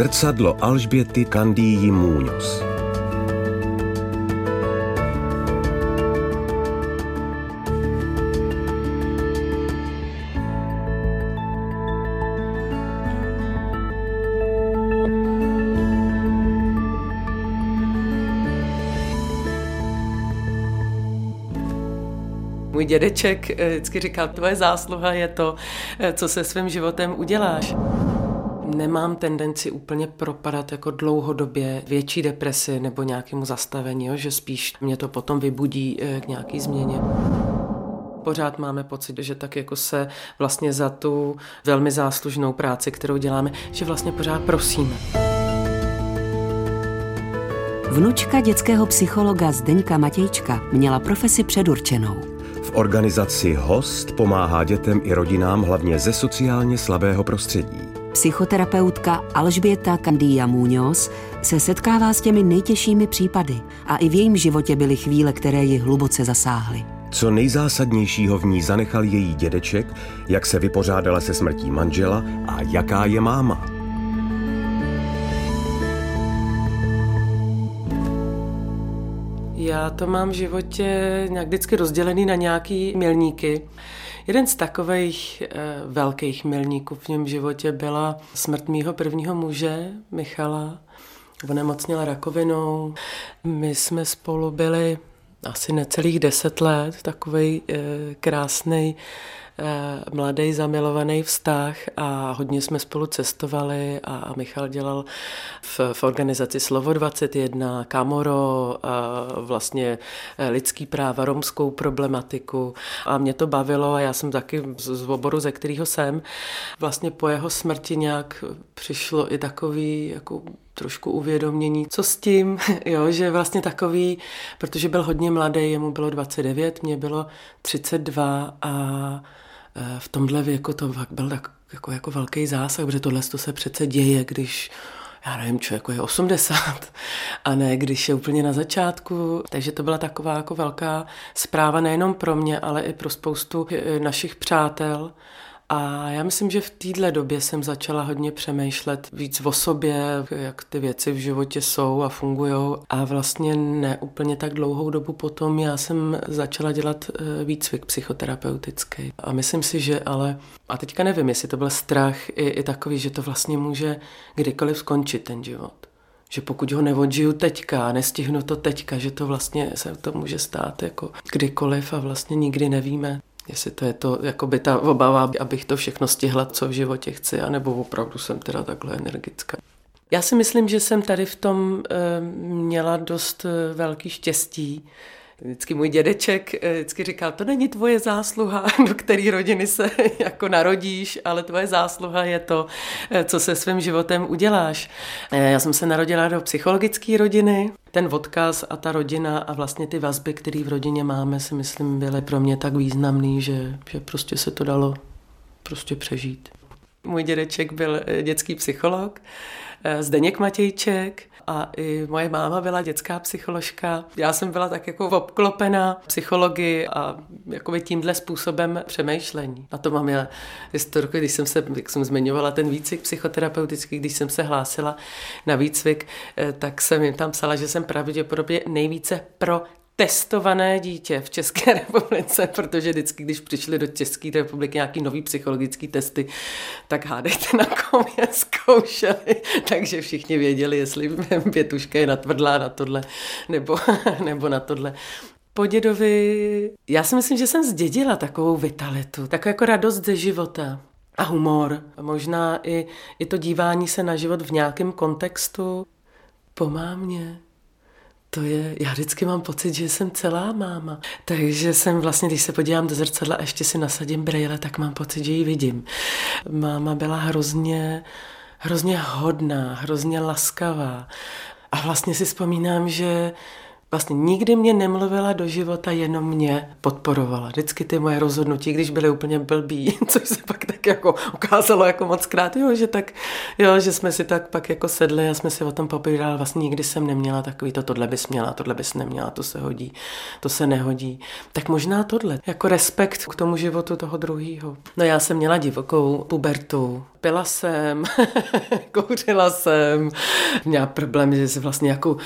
Zrcadlo Alžběty Kandíji Můňos. Můj dědeček eh, vždycky říkal, tvoje zásluha je to, eh, co se svým životem uděláš. Nemám tendenci úplně propadat jako dlouhodobě větší depresi nebo nějakému zastavení, jo? že spíš mě to potom vybudí eh, k nějaký změně. Pořád máme pocit, že tak jako se vlastně za tu velmi záslužnou práci, kterou děláme, že vlastně pořád prosíme. Vnučka dětského psychologa Zdeňka Matějčka měla profesi předurčenou. V organizaci HOST pomáhá dětem i rodinám hlavně ze sociálně slabého prostředí. Psychoterapeutka Alžběta Candia Muñoz se setkává s těmi nejtěžšími případy a i v jejím životě byly chvíle, které ji hluboce zasáhly. Co nejzásadnějšího v ní zanechal její dědeček, jak se vypořádala se smrtí manžela a jaká je máma. Já to mám v životě nějak vždycky rozdělený na nějaký milníky. Jeden z takových e, velkých milníků v něm životě byla smrt mýho prvního muže, Michala. Onemocněla rakovinou. My jsme spolu byli asi necelých deset let, takový e, krásný Eh, mladý zamilovaný vztah a hodně jsme spolu cestovali a Michal dělal v, v organizaci Slovo 21, Kamoro, a vlastně eh, lidský práva, romskou problematiku a mě to bavilo a já jsem taky z, z oboru, ze kterého jsem. Vlastně po jeho smrti nějak přišlo i takový jako trošku uvědomění, co s tím, jo, že vlastně takový, protože byl hodně mladý, jemu bylo 29, mě bylo 32 a Eh, v tomhle věku to byl tak jako, jako velký zásah, protože tohle to se přece děje, když já nevím, člověku je 80 a ne když je úplně na začátku. Takže to byla taková jako velká zpráva nejenom pro mě, ale i pro spoustu eh, našich přátel. A já myslím, že v téhle době jsem začala hodně přemýšlet víc o sobě, jak ty věci v životě jsou a fungují. A vlastně ne úplně tak dlouhou dobu potom já jsem začala dělat eh, výcvik psychoterapeutický. A myslím si, že ale, a teďka nevím, jestli to byl strach i, i takový, že to vlastně může kdykoliv skončit ten život že pokud ho neodžiju teďka, nestihnu to teďka, že to vlastně se to může stát jako kdykoliv a vlastně nikdy nevíme. Jestli to je to, jako by ta obava, abych to všechno stihla, co v životě chci, anebo opravdu jsem teda takhle energická. Já si myslím, že jsem tady v tom e, měla dost e, velký štěstí, Vždycky můj dědeček eh, vždycky říkal, to není tvoje zásluha, do které rodiny se jako narodíš, ale tvoje zásluha je to, eh, co se svým životem uděláš. Eh, já jsem se narodila do psychologické rodiny. Ten odkaz a ta rodina a vlastně ty vazby, které v rodině máme, si myslím, byly pro mě tak významný, že, že prostě se to dalo prostě přežít. Můj dědeček byl dětský psycholog, Zdeněk Matějček, a i moje máma byla dětská psycholožka. Já jsem byla tak jako obklopena psychologii a jakoby tímhle způsobem přemýšlení. Na to mám já historku, když jsem se, jak jsem zmiňovala, ten výcvik psychoterapeutický, když jsem se hlásila na výcvik, eh, tak jsem jim tam psala, že jsem pravděpodobně nejvíce pro testované dítě v České republice, protože vždycky, když přišli do České republiky nějaký nový psychologický testy, tak hádejte, na kom je zkoušeli. Takže všichni věděli, jestli pětuška je natvrdlá na tohle nebo, nebo na tohle. Po dědovi, já si myslím, že jsem zdědila takovou vitalitu, takovou jako radost ze života a humor. A možná i, i to dívání se na život v nějakém kontextu po mámě to je, já vždycky mám pocit, že jsem celá máma. Takže jsem vlastně, když se podívám do zrcadla a ještě si nasadím brejle, tak mám pocit, že ji vidím. Máma byla hrozně, hrozně hodná, hrozně laskavá. A vlastně si vzpomínám, že Vlastně nikdy mě nemluvila do života, jenom mě podporovala. Vždycky ty moje rozhodnutí, když byly úplně blbý, což se pak tak jako ukázalo jako moc krát, jo, že tak, jo, že jsme si tak pak jako sedli a jsme si o tom popovídali. Vlastně nikdy jsem neměla takový to, tohle bys měla, tohle bys neměla, to se hodí, to se nehodí. Tak možná tohle, jako respekt k tomu životu toho druhého. No já jsem měla divokou pubertu, pila jsem, kouřila jsem, měla problémy s vlastně jako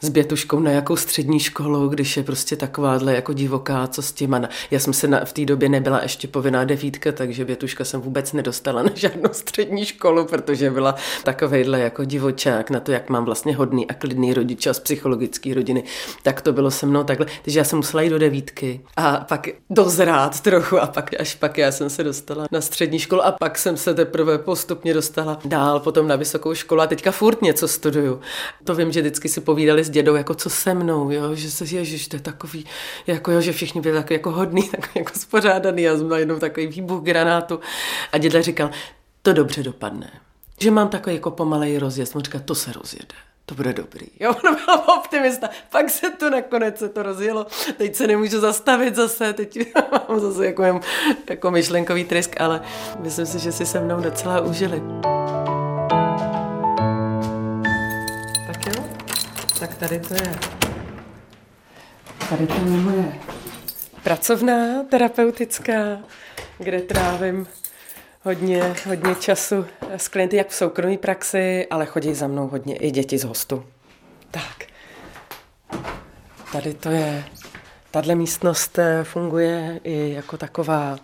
s bětuškou na jakou střední školu, když je prostě takováhle jako divoká, co s tím. Já jsem se na, v té době nebyla ještě povinná devítka, takže bětuška jsem vůbec nedostala na žádnou střední školu, protože byla takovejhle jako divočák na to, jak mám vlastně hodný a klidný rodiče z psychologické rodiny. Tak to bylo se mnou takhle. Takže já jsem musela jít do devítky a pak dozrát trochu a pak až pak já jsem se dostala na střední školu a pak jsem se teprve postupně dostala dál potom na vysokou školu a teďka furt něco studuju. To vím, že vždycky si povídali s dědou, jako co mnou, jo, že se ježiš, to je takový, jako jo, že všichni byli takový jako hodný, takový jako spořádaný a jsme jenom takový výbuch granátu. A děda říkal, to dobře dopadne. Že mám takový jako pomalej rozjezd. On říkal, to se rozjede to bude dobrý. Jo, on byl optimista. Pak se to nakonec se to rozjelo. Teď se nemůžu zastavit zase, teď mám zase jako, jako myšlenkový trisk, ale myslím si, že si se mnou docela užili. Tak jo, tak tady to je. Tady to je moje pracovná terapeutická, kde trávím hodně, hodně času s klienty, jak v soukromé praxi, ale chodí za mnou hodně i děti z hostu. Tak, tady to je, tahle místnost eh, funguje i jako taková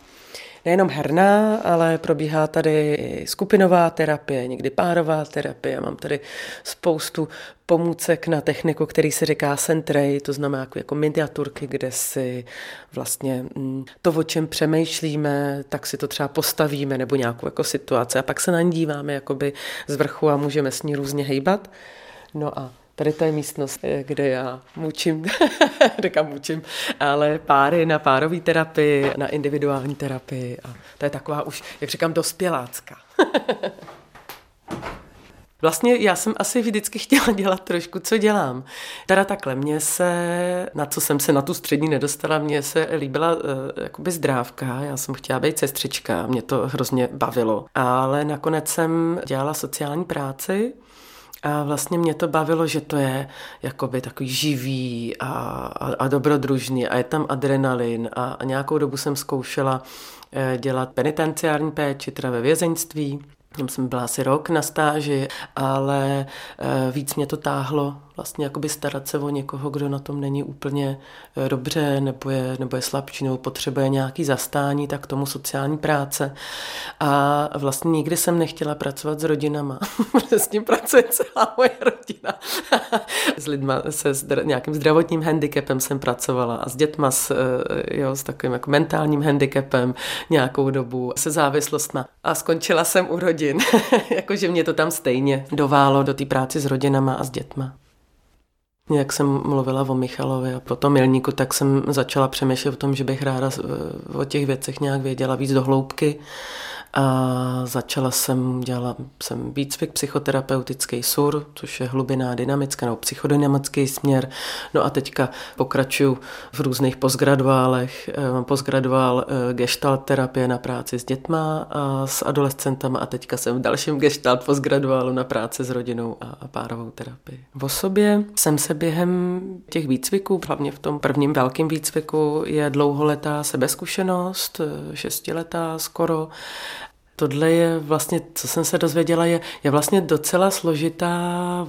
nejenom herná, ale probíhá tady i skupinová terapie, někdy párová terapie. Mám tady spoustu pomůcek na techniku, který se říká Sentrej, to znamená jako, jako miniaturky, kde si vlastně mm, to, o čem přemýšlíme, tak si to třeba postavíme nebo nějakou jako situaci a pak se na ní díváme jakoby z vrchu a můžeme s ní různě hejbat. No a Tady to je místnost, eh, kde já mučím, kde mučím, ale páry na párové terapii, na individuální terapii a to je taková už, jak říkám, dospělácka. Vlastně já jsem asi vždycky chtěla dělat trošku, co dělám. Teda takhle, mně se, na co jsem se na tu střední nedostala, mně se líbila uh, jakoby zdrávka, já jsem chtěla být sestřička, mě to hrozně bavilo. Ale nakonec jsem dělala sociální práci, a vlastně mě to bavilo, že to je jakoby takový živý a, a, a dobrodružný a je tam adrenalin a, a nějakou dobu jsem zkoušela eh, dělat penitenciární péči, teda ve vězeňství. Tam jsem byla asi rok na stáži, ale eh, víc mě to táhlo vlastně jakoby starat se o někoho, kdo na tom není úplně eh, dobře, nebo je, nebo je slabší, nebo potřebuje nějaký zastání, tak tomu sociální práce. A vlastně nikdy jsem nechtěla pracovat s rodinama, tím pracuje celá moje rodina. s lidma se zdra, nějakým zdravotním handicapem jsem pracovala a s dětma s, eh, jo, s takovým jako mentálním handicapem nějakou dobu, se závislostma. A skončila jsem u rodin, jakože mě to tam stejně doválo do té práce s rodinama a s dětma. Jak jsem mluvila o Michalovi a potom Milníku, tak jsem začala přemýšlet o tom, že bych ráda o těch věcech nějak věděla víc do hloubky a začala jsem, dělala jsem výcvik psychoterapeutický SUR, což je hlubiná dynamická nebo psychodynamický směr. No a teďka pokračuju v různých postgraduálech. Eh, mám postgraduál eh, gestalt terapie na práci s dětma a s adolescentama a teďka jsem v dalším gestalt postgraduálu na práci s rodinou a párovou terapii. V osobě jsem se během těch výcviků, hlavně v tom prvním velkém výcviku, je dlouholetá sebezkušenost, eh, šestiletá skoro, tohle je vlastně, co jsem se dozvěděla, je, je vlastně docela složitá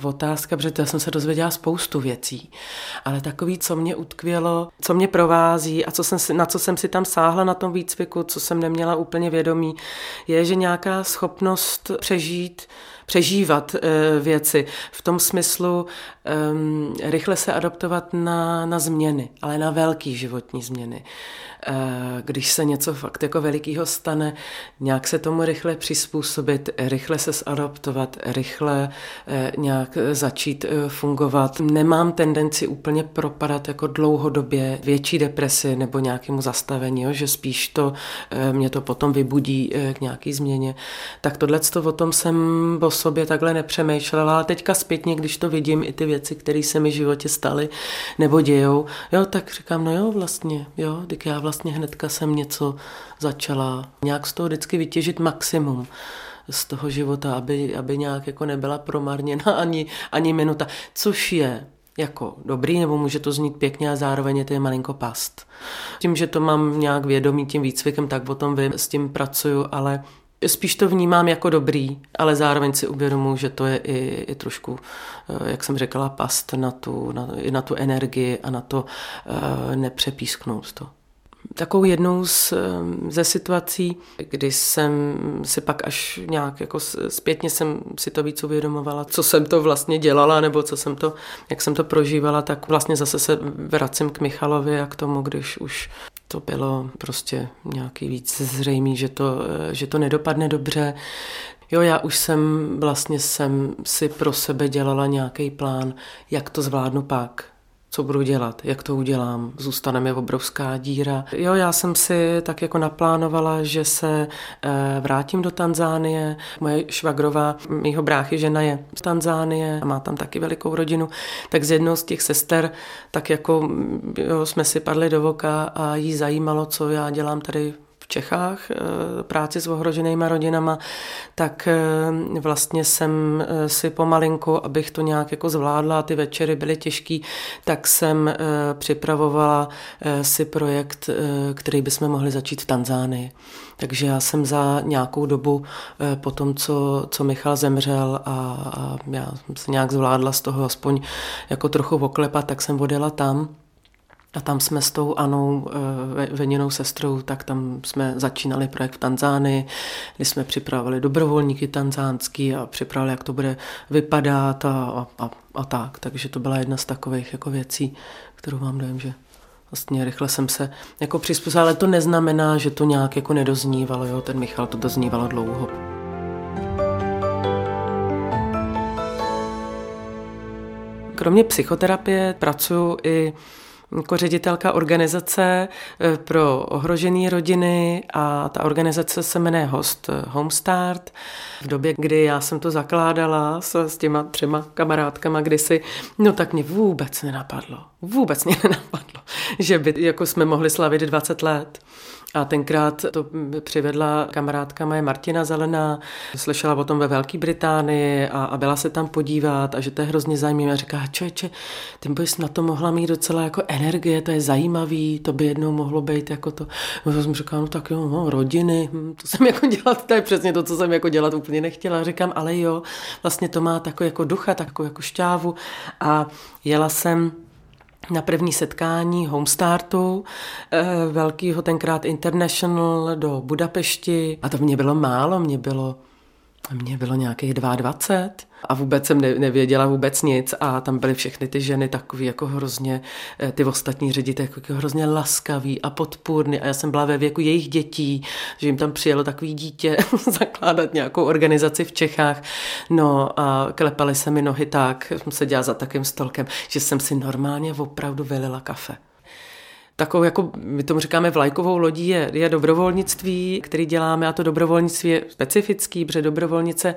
otázka, protože já jsem se dozvěděla spoustu věcí. Ale takový, co mě utkvělo, co mě provází a co jsem si, na co jsem si tam sáhla na tom výcviku, co jsem neměla úplně vědomí, je, že nějaká schopnost přežít přežívat e, věci v tom smyslu e, rychle se adaptovat na, na změny, ale na velké životní změny. eh, když se něco fakt jako velikého stane, nějak se tomu rychle přizpůsobit, rychle se zadaptovat, rychle eh, nějak začít fungovat. Nemám tendenci úplně propadat jako dlouhodobě větší depresi nebo nějakému zastavení, jo? že spíš to mě to potom vybudí k nějaký změně. Tak tohle o tom jsem o sobě takhle nepřemýšlela, ale teďka zpětně, když to vidím, i ty věci, které se mi v životě staly nebo dějou, jo, tak říkám, no jo, vlastně, jo, tak já vlastně hnedka jsem něco začala nějak z toho vždycky vytěžit maximum z toho života, aby, aby nějak jako nebyla promarněna ani, ani minuta, což je jako dobrý, nebo může to znít pěkně a zároveň je to je malinko past. Tím, že to mám nějak vědomí tím výcvikem, tak potom vím, s tím pracuju, ale spíš to vnímám jako dobrý, ale zároveň si uvědomuji, že to je i, i trošku, eh, jak jsem řekla, past na tu, na, na tu energii a na to uh, nepřepísknout to. Takovou jednou z, ze situací, kdy jsem si pak až nějak jako zpětně jsem si to víc uvědomovala, co jsem to vlastně dělala, nebo co jsem to, jak jsem to prožívala, tak vlastně zase se vracím k Michalovi a k tomu, když už to bylo prostě nějaký víc zřejmý, že to, že to nedopadne dobře. Jo, já už jsem vlastně jsem si pro sebe dělala nějaký plán, jak to zvládnu pak co budu dělat, jak to udělám, zůstane mi obrovská díra. Jo, já jsem si tak jako naplánovala, že se eh, vrátím do Tanzánie. Moje švagrová, mýho bráchy žena je z Tanzánie a má tam taky velikou rodinu, tak z jednou z těch sester tak jako jo, jsme si padli do voka a jí zajímalo, co já dělám tady Čechách, eh, práci s ohroženýma rodinama, tak eh, vlastně jsem eh, si pomalinku, abych to nějak jako zvládla, ty večery byly těžký, tak jsem připravovala si projekt, který bychom mohli začít v Tanzánii. Takže já jsem za nějakou dobu po tom, co, co Michal zemřel a, a já jsem se nějak zvládla z toho aspoň jako trochu oklepat, tak jsem odjela tam a tam jsme s tou Anou, eh, Veninou sestrou, tak tam jsme začínali projekt v Tanzánii, kdy jsme připravili dobrovolníky tanzánský a připravili, jak to bude vypadat a, a, a tak. Takže to byla jedna z takových jako věcí, kterou mám dojem, že vlastně rychle jsem se jako přizpůsobila, ale to neznamená, že to nějak jako nedoznívalo, jo? ten Michal to doznívalo dlouho. Kromě psychoterapie pracuji i jako ředitelka organizace eh, pro ohrožené rodiny a ta organizace se jmenuje Host Homestart. V době, kdy já jsem to zakládala s, s těma třema kamarádkama kdysi, no tak mě vůbec nenapadlo, vůbec mě nenapadlo, že by jako jsme mohli slavit 20 let. A tenkrát to přivedla kamarádka moje Martina Zelená, slyšela o tom ve Velké Británii a, a byla se tam podívat a že to je hrozně zajímavé. A říká, čověče, ty bys na to mohla mít docela jako energie, to je zajímavý, to by jednou mohlo být jako to. No, jsem říkala, no tak jo, no, rodiny, hm, to jsem jako dělat, to je přesně to, co jsem jako dělat úplně nechtěla. Říkám, ale jo, vlastně to má takový jako ducha, takovou jako šťávu a jela jsem na první setkání Homestartu, eh, velkýho tenkrát International do Budapešti. A to mě bylo málo, mě bylo, mě bylo nějakých 22 a vůbec jsem nevěděla vůbec nic a tam byly všechny ty ženy takový jako hrozně, eh, ty ostatní ředitelé jako hrozně laskaví a podpůrný a já jsem byla ve věku jejich dětí, že jim tam přijelo takový dítě zakládat nějakou organizaci v Čechách. No a klepali se mi nohy tak, jsem seděla za takým stolkem, že jsem si normálně opravdu vylila kafe takovou, jako my tomu říkáme vlajkovou lodí, je, je dobrovolnictví, který děláme a to dobrovolnictví je specifický, protože dobrovolnice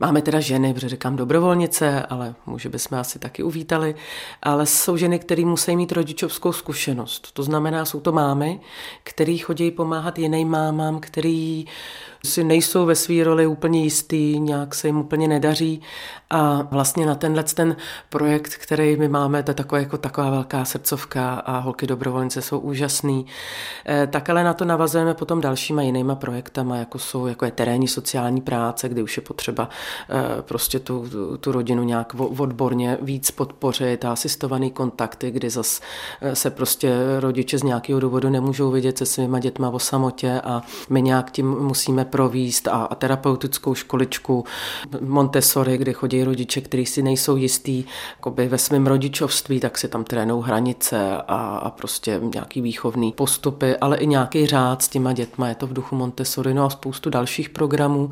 Máme teda ženy, protože říkám dobrovolnice, ale muži bychom asi taky uvítali, ale jsou ženy, které musí mít rodičovskou zkušenost. To znamená, jsou to mámy, které chodí pomáhat jiným mámám, který si nejsou ve své roli úplně jistý, nějak se jim úplně nedaří a vlastně na tenhle ten projekt, který my máme, to je taková, jako taková velká srdcovka a holky dobrovolnice jsou úžasný. Eh, tak ale na to navazujeme potom dalšíma jinýma projektama, jako jsou jako je terénní sociální práce, kdy už je potřeba eh, prostě tu, tu, rodinu nějak odborně víc podpořit a asistovaný kontakty, kdy zas eh, se prostě rodiče z nějakého důvodu nemůžou vidět se svýma dětma o samotě a my nějak tím musíme províst a, a terapeutickou školičku Montessori, kde chodí rodiče, kteří si nejsou jistý ve svém rodičovství, tak si tam trénou hranice a, a prostě nějaký výchovný postupy, ale i nějaký řád s těma dětma, je to v duchu Montessori, no a spoustu dalších programů.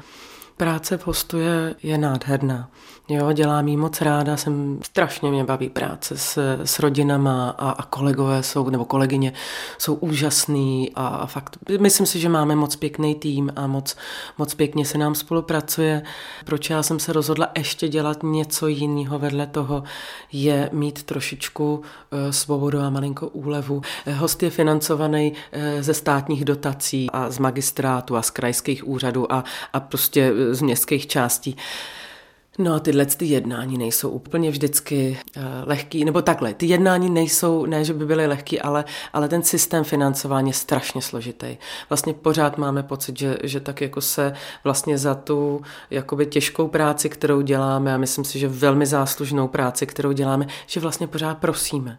Práce v hostu je, je nádherná. Jo, dělám jí moc ráda, jsem strašně mě baví práce s, s rodinama a, a kolegové jsou, nebo kolegyně jsou úžasný a, a fakt myslím si, že máme moc pěkný tým a moc, moc pěkně se nám spolupracuje. Proč já jsem se rozhodla ještě dělat něco jiného vedle toho, je mít trošičku uh, svobodu a malinkou úlevu. Host je financovaný uh, ze státních dotací a z magistrátu a z krajských úřadů a, a prostě z městských částí. No tyhle ty jednání nejsou úplně vždycky uh, lehký, nebo takhle, ty jednání nejsou, ne, že by byly lehký, ale, ale ten systém financování je strašně složitý. Vlastně pořád máme pocit, že, že tak jako se vlastně za tu jakoby těžkou práci, kterou děláme a myslím si, že velmi záslužnou práci, kterou děláme, že vlastně pořád prosíme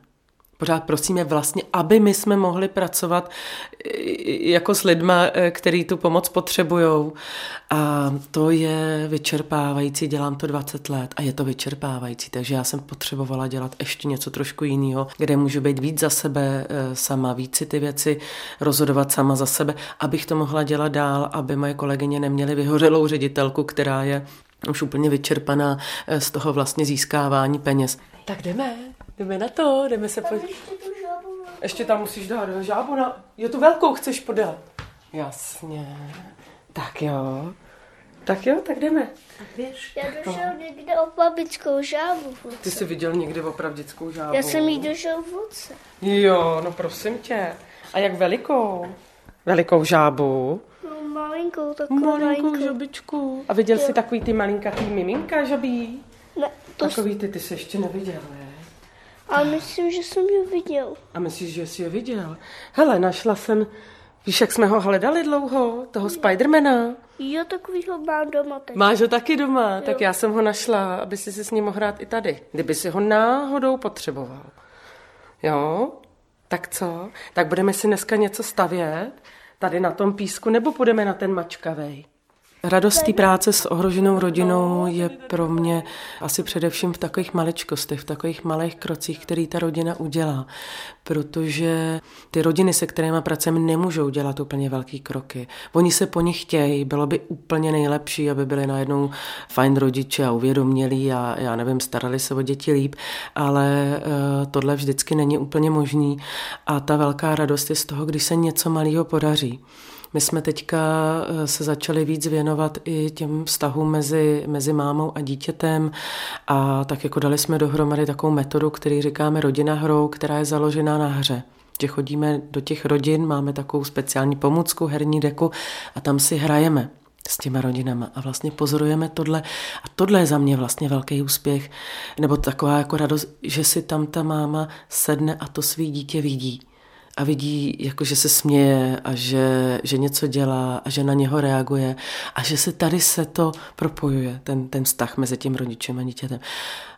pořád prosíme vlastně, aby my jsme mohli pracovat jako s lidma, eh, který tu pomoc potřebují. A to je vyčerpávající, dělám to 20 let a je to vyčerpávající, takže já jsem potřebovala dělat ještě něco trošku jiného, kde můžu být víc za sebe eh, sama, víc si ty věci rozhodovat sama za sebe, abych to mohla dělat dál, aby moje kolegyně neměly vyhořelou ředitelku, která je už úplně vyčerpaná eh, z toho vlastně získávání peněz. Tak jdeme. Jdeme na to, jdeme se podívat. Ještě, ještě tam musíš dát žábu na... Jo, tu velkou chceš podat. Jasně. Tak jo. Tak jo, tak jdeme. Běž. Já došel no. někde opravdickou žábu. Ty jsi viděl někde opravdickou žábu? Já jsem jí došel v vůdce. Jo, no prosím tě. A jak velikou? Velikou žábu? No, malinkou, takovou malinkou. Malinkou žabičku. A viděl jo. jsi takový ty malinkatý miminka žabí? Ne, to Takový ty, ty jsi ještě neviděl, ne? A myslím, že jsem ji viděl. A myslíš, že jsi ji viděl? Hele, našla jsem, víš, jak jsme ho hledali dlouho, toho Spidermana? Jo, takovýho mám doma teď. Máš ho taky doma? Jo. Tak já jsem ho našla, aby si si s ním mohl hrát i tady. Kdyby si ho náhodou potřeboval. Jo? Tak co? Tak budeme si dneska něco stavět tady na tom písku, nebo půjdeme na ten mačkavej? Radost té práce s ohroženou rodinou je pro mě asi především v takových maličkostech, v takových malých krocích, který ta rodina udělá. Protože ty rodiny, se kterými pracujeme, nemůžou dělat úplně velký kroky. Oni se po nich chtějí, bylo by úplně nejlepší, aby byli najednou fajn rodiče a uvědomělí a já nevím, starali se o děti líp, ale uh, tohle vždycky není úplně možný a ta velká radost je z toho, když se něco malého podaří. My jsme teďka eh, se začali víc věnovat i těm vztahům mezi, mezi mámou a dítětem a tak jako dali jsme dohromady takovou metodu, který říkáme rodina hrou, která je založená na hře. Že chodíme do těch rodin, máme takovou speciální pomůcku, herní deku a tam si hrajeme s těma rodinama a vlastně pozorujeme tohle. A tohle je za mě vlastně velký úspěch nebo taková jako radost, že si tam ta máma sedne a to svý dítě vidí a vidí, jako že se směje a že, že něco dělá a že na něho reaguje a že se tady se to propojuje, ten, ten vztah mezi tím rodičem a dítětem.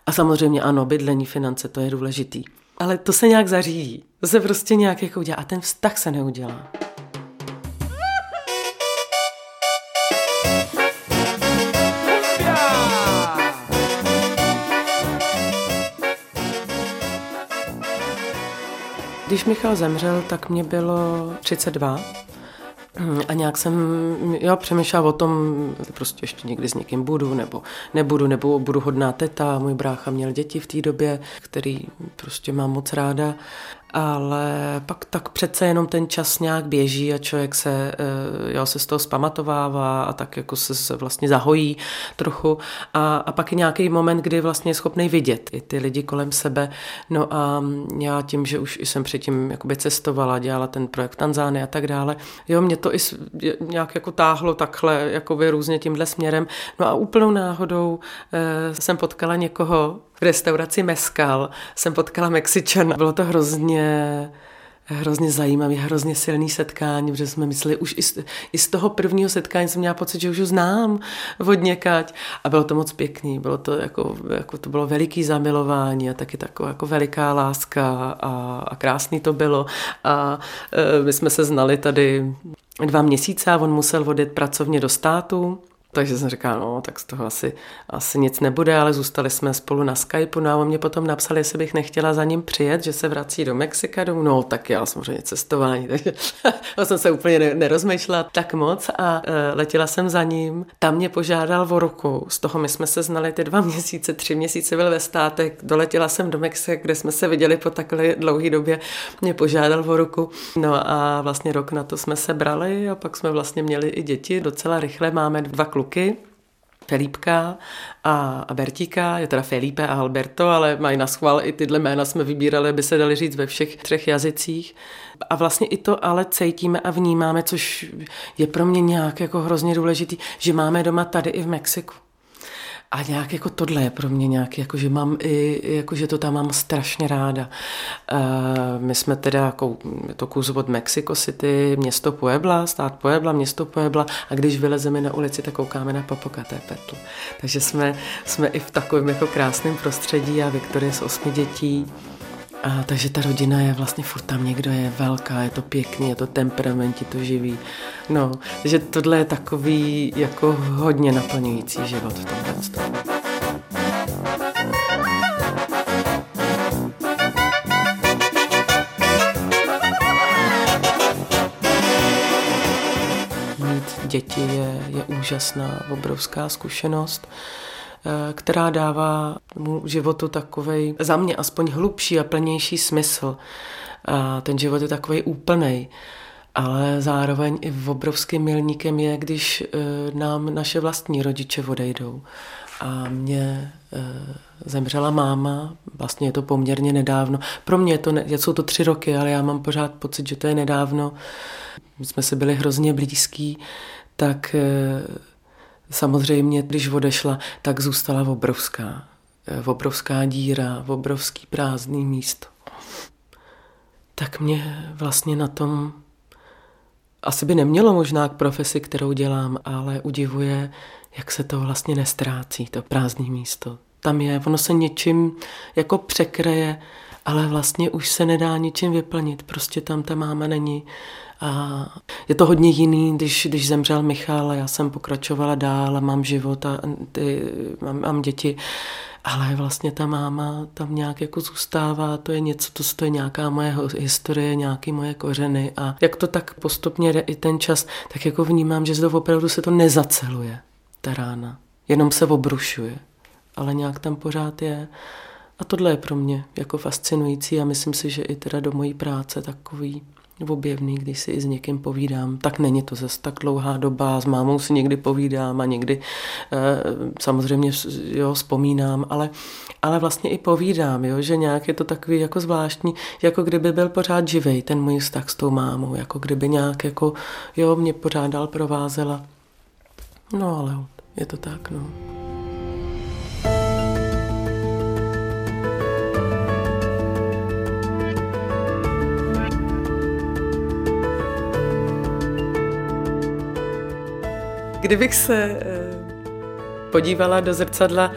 A samozřejmě ano, bydlení, finance, to je důležitý. Ale to se nějak zařídí. To se prostě nějak jako udělá. A ten vztah se neudělá. Když Michal zemřel, tak mě bylo 32. A nějak jsem jo, přemýšlela o tom, prostě ještě někdy s někým budu, nebo nebudu, nebo budu hodná teta. Můj brácha měl děti v té době, který prostě mám moc ráda ale pak tak přece jenom ten čas nějak běží a člověk se, eh, jo, se z toho spamatovává a tak jako se, se vlastně zahojí trochu a, a pak je nějaký moment, kdy vlastně je schopný vidět i ty lidi kolem sebe. No a já tím, že už jsem předtím jakoby cestovala, dělala ten projekt Tanzány a tak dále, jo, mě to i nějak jako táhlo takhle, jakoby různě tímhle směrem. No a úplnou náhodou eh, jsem potkala někoho, v restauraci Meskal jsem potkala Mexičana. Bylo to hrozně hrozně zajímavý, hrozně silný setkání, protože jsme mysleli, už i z, i z toho prvního setkání jsem měla pocit, že už ho znám od někať. A bylo to moc pěkný, bylo to jako, jako to bylo veliký zamilování a taky taková jako veliká láska a, a krásný to bylo. A e, my jsme se znali tady dva měsíce a on musel odjet pracovně do státu takže jsem říkala, no, tak z toho asi, asi nic nebude, ale zůstali jsme spolu na Skypeu. No a on mě potom napsal, jestli bych nechtěla za ním přijet, že se vrací do Mexika domů. No, tak já samozřejmě cestování, takže jsem se úplně nerozmýšlela tak moc a uh, letěla jsem za ním. Tam mě požádal o ruku, z toho my jsme se znali ty dva měsíce, tři měsíce byl ve státech. Doletěla jsem do Mexika, kde jsme se viděli po takové dlouhé době. Mě požádal o ruku. No a vlastně rok na to jsme se brali a pak jsme vlastně měli i děti. Docela rychle máme dva kluky kluky, Felipka a, a Bertíka, je teda Felipe a Alberto, ale mají na schvál i tyhle jména jsme vybírali, aby se dali říct ve všech třech jazycích. A vlastně i to ale cítíme a vnímáme, což je pro mě nějak jako hrozně důležitý, že máme doma tady i v Mexiku. A nějak jako tohle je pro mě nějaký, jako že mám i, jako že to tam mám strašně ráda. Uh, my jsme teda, jako, je to kus od Mexico City, město Puebla, stát Puebla, město Puebla a když vylezeme na ulici, tak koukáme na Popocatépetl. Takže jsme, jsme i v takovém jako krásném prostředí a Viktorie z osmi dětí. A, takže ta rodina je vlastně furt tam někdo je velká, je to pěkný, je to temperament, je to živý. No, takže tohle je takový jako hodně naplňující život v tomhle stavu. Děti je, je úžasná, obrovská zkušenost. Eh, která dává mu životu takovej, za mě aspoň hlubší a plnější smysl. A ten život je takový úplný. Ale zároveň i obrovským milníkem je, když eh, nám naše vlastní rodiče odejdou. A mě eh, zemřela máma, vlastně je to poměrně nedávno. Pro mě je to, jsou to tři roky, ale já mám pořád pocit, že to je nedávno. My jsme si byli hrozně blízký, tak Samozřejmě, když odešla, tak zůstala obrovská. Obrovská díra, obrovský prázdný místo. Tak mě vlastně na tom asi by nemělo možná k profesi, kterou dělám, ale udivuje, jak se to vlastně nestrácí, to prázdné místo. Tam je, ono se něčím jako překreje, ale vlastně už se nedá ničím vyplnit, prostě tam ta máma není. A je to hodně jiný, když, když zemřel Michal a já jsem pokračovala dál a mám život a ty, mám, mám děti. Ale vlastně ta máma tam nějak jako zůstává, to je něco, to, to je nějaká moje historie, nějaké moje kořeny a jak to tak postupně jde i ten čas, tak jako vnímám, že zde opravdu se to nezaceluje, ta rána. Jenom se obrušuje, ale nějak tam pořád je. A tohle je pro mě jako fascinující a myslím si, že i teda do mojí práce takový objevný, když si i s někým povídám. Tak není to zase tak dlouhá doba, s mámou si někdy povídám a někdy eh, samozřejmě jo, vzpomínám, ale, ale vlastně i povídám, jo, že nějak je to takový jako zvláštní, jako kdyby byl pořád živej ten můj vztah s tou mámou, jako kdyby nějak jako, jo, mě pořád dál provázela. No ale je to tak, no. Kdybych se eh, podívala do zrcadla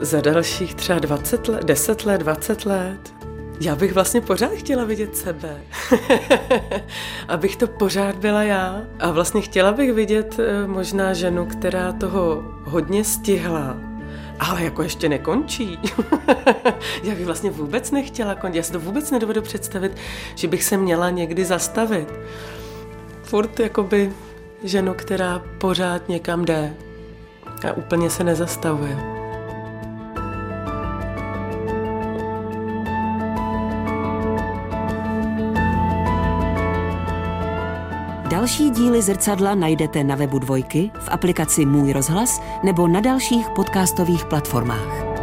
za dalších třeba 20 let, 10 let, 20 let, já bych vlastně pořád chtěla vidět sebe. Abych to pořád byla já. A vlastně chtěla bych vidět eh, možná ženu, která toho hodně stihla, ale jako ještě nekončí. já bych vlastně vůbec nechtěla končit. Já si to vůbec nedovedu představit, že bych se měla někdy zastavit. Furt jakoby ženu, která pořád někam jde a úplně se nezastavuje. Další díly zrcadla najdete na webu Dvojky, v aplikaci Můj rozhlas nebo na dalších podcastových platformách.